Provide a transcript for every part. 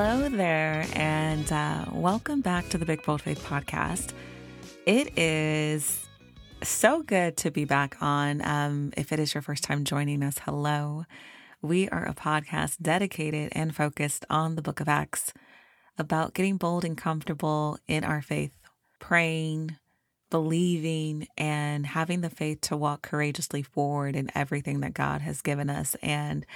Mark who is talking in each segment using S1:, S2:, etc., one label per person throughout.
S1: Hello there, and uh, welcome back to the Big Bold Faith podcast. It is so good to be back on. Um, if it is your first time joining us, hello. We are a podcast dedicated and focused on the book of Acts about getting bold and comfortable in our faith, praying, believing, and having the faith to walk courageously forward in everything that God has given us. And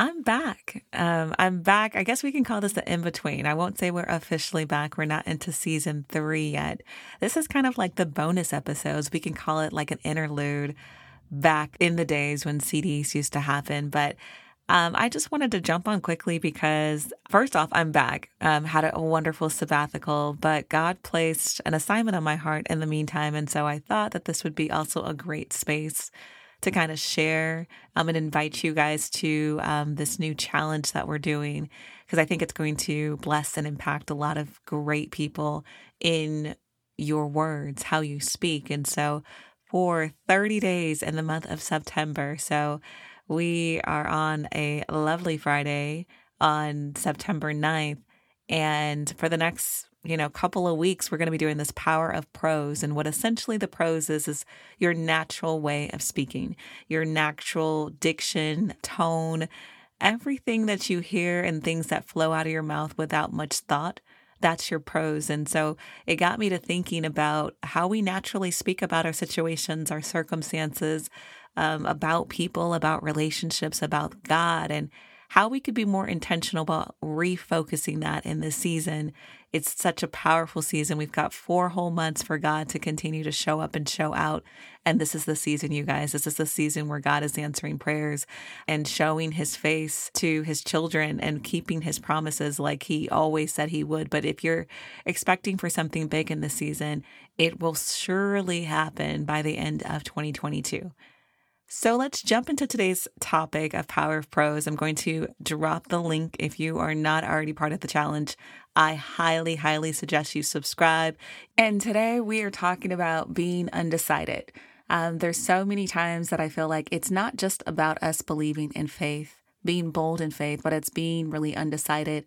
S1: I'm back. Um, I'm back. I guess we can call this the in between. I won't say we're officially back. We're not into season three yet. This is kind of like the bonus episodes. We can call it like an interlude back in the days when CDs used to happen. But um, I just wanted to jump on quickly because, first off, I'm back. Um, had a wonderful sabbatical, but God placed an assignment on my heart in the meantime. And so I thought that this would be also a great space to kind of share um, and invite you guys to um, this new challenge that we're doing because I think it's going to bless and impact a lot of great people in your words, how you speak. And so for 30 days in the month of September, so we are on a lovely Friday on September 9th. And for the next you know, couple of weeks, we're going to be doing this power of prose. And what essentially the prose is, is your natural way of speaking, your natural diction, tone, everything that you hear and things that flow out of your mouth without much thought. That's your prose. And so it got me to thinking about how we naturally speak about our situations, our circumstances, um, about people, about relationships, about God, and how we could be more intentional about refocusing that in this season. It's such a powerful season. We've got four whole months for God to continue to show up and show out. And this is the season, you guys. This is the season where God is answering prayers and showing his face to his children and keeping his promises like he always said he would. But if you're expecting for something big in this season, it will surely happen by the end of 2022. So let's jump into today's topic of Power of Prose. I'm going to drop the link if you are not already part of the challenge. I highly, highly suggest you subscribe. And today we are talking about being undecided. Um, there's so many times that I feel like it's not just about us believing in faith, being bold in faith, but it's being really undecided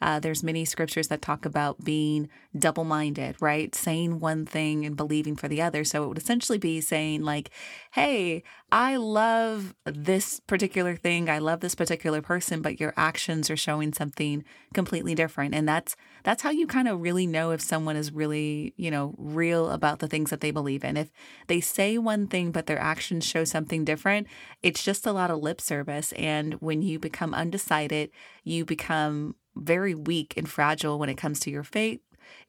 S1: uh, there's many scriptures that talk about being double minded, right? Saying one thing and believing for the other. So it would essentially be saying, like, hey, I love this particular thing. I love this particular person, but your actions are showing something completely different. And that's that's how you kind of really know if someone is really, you know, real about the things that they believe in. If they say one thing, but their actions show something different, it's just a lot of lip service. And when you become undecided, you become very weak and fragile when it comes to your faith.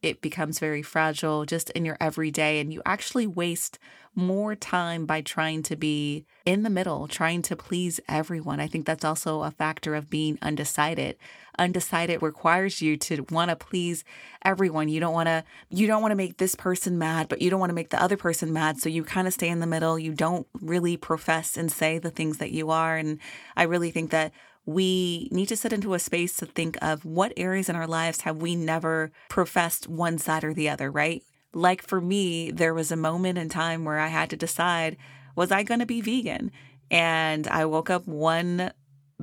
S1: It becomes very fragile just in your everyday, and you actually waste more time by trying to be in the middle, trying to please everyone. I think that's also a factor of being undecided. Undecided requires you to want to please everyone. You don't want to you don't want to make this person mad, but you don't want to make the other person mad. So you kind of stay in the middle. You don't really profess and say the things that you are. And I really think that we need to sit into a space to think of what areas in our lives have we never professed one side or the other, right? Like for me, there was a moment in time where I had to decide was I going to be vegan? And I woke up one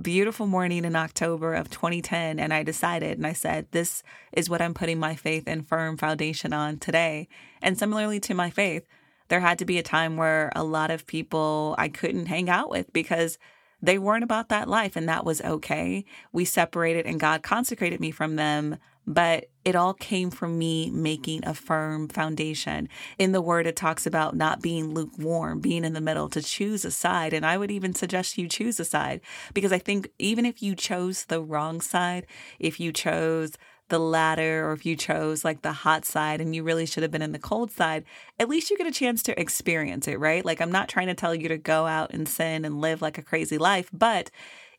S1: beautiful morning in October of 2010 and I decided and I said, This is what I'm putting my faith and firm foundation on today. And similarly to my faith, there had to be a time where a lot of people I couldn't hang out with because they weren't about that life, and that was okay. We separated, and God consecrated me from them, but it all came from me making a firm foundation. In the word, it talks about not being lukewarm, being in the middle, to choose a side. And I would even suggest you choose a side because I think even if you chose the wrong side, if you chose the latter or if you chose like the hot side and you really should have been in the cold side, at least you get a chance to experience it, right? Like, I'm not trying to tell you to go out and sin and live like a crazy life, but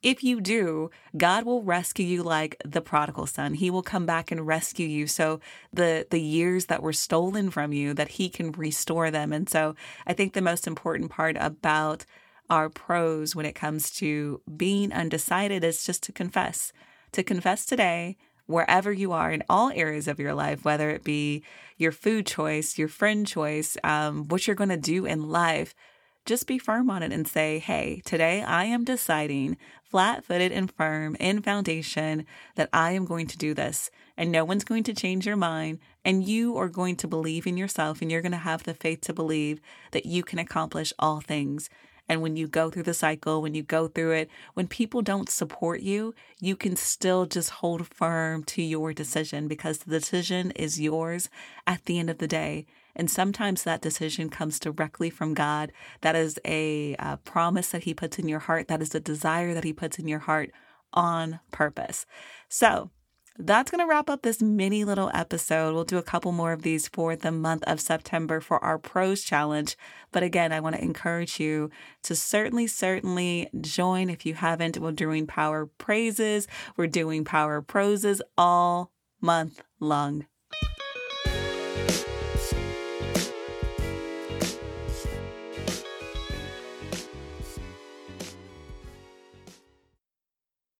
S1: if you do, God will rescue you like the prodigal son. He will come back and rescue you. So the the years that were stolen from you, that he can restore them. And so I think the most important part about our prose when it comes to being undecided is just to confess. To confess today wherever you are in all areas of your life, whether it be your food choice, your friend choice, um, what you're going to do in life, just be firm on it and say, hey, today I am deciding flat footed and firm in foundation that I am going to do this. And no one's going to change your mind. And you are going to believe in yourself and you're going to have the faith to believe that you can accomplish all things. And when you go through the cycle, when you go through it, when people don't support you, you can still just hold firm to your decision because the decision is yours at the end of the day. And sometimes that decision comes directly from God. That is a, a promise that He puts in your heart. That is a desire that He puts in your heart on purpose. So, that's going to wrap up this mini little episode. We'll do a couple more of these for the month of September for our prose challenge. But again, I want to encourage you to certainly, certainly join if you haven't. We're doing power praises, we're doing power proses all month long.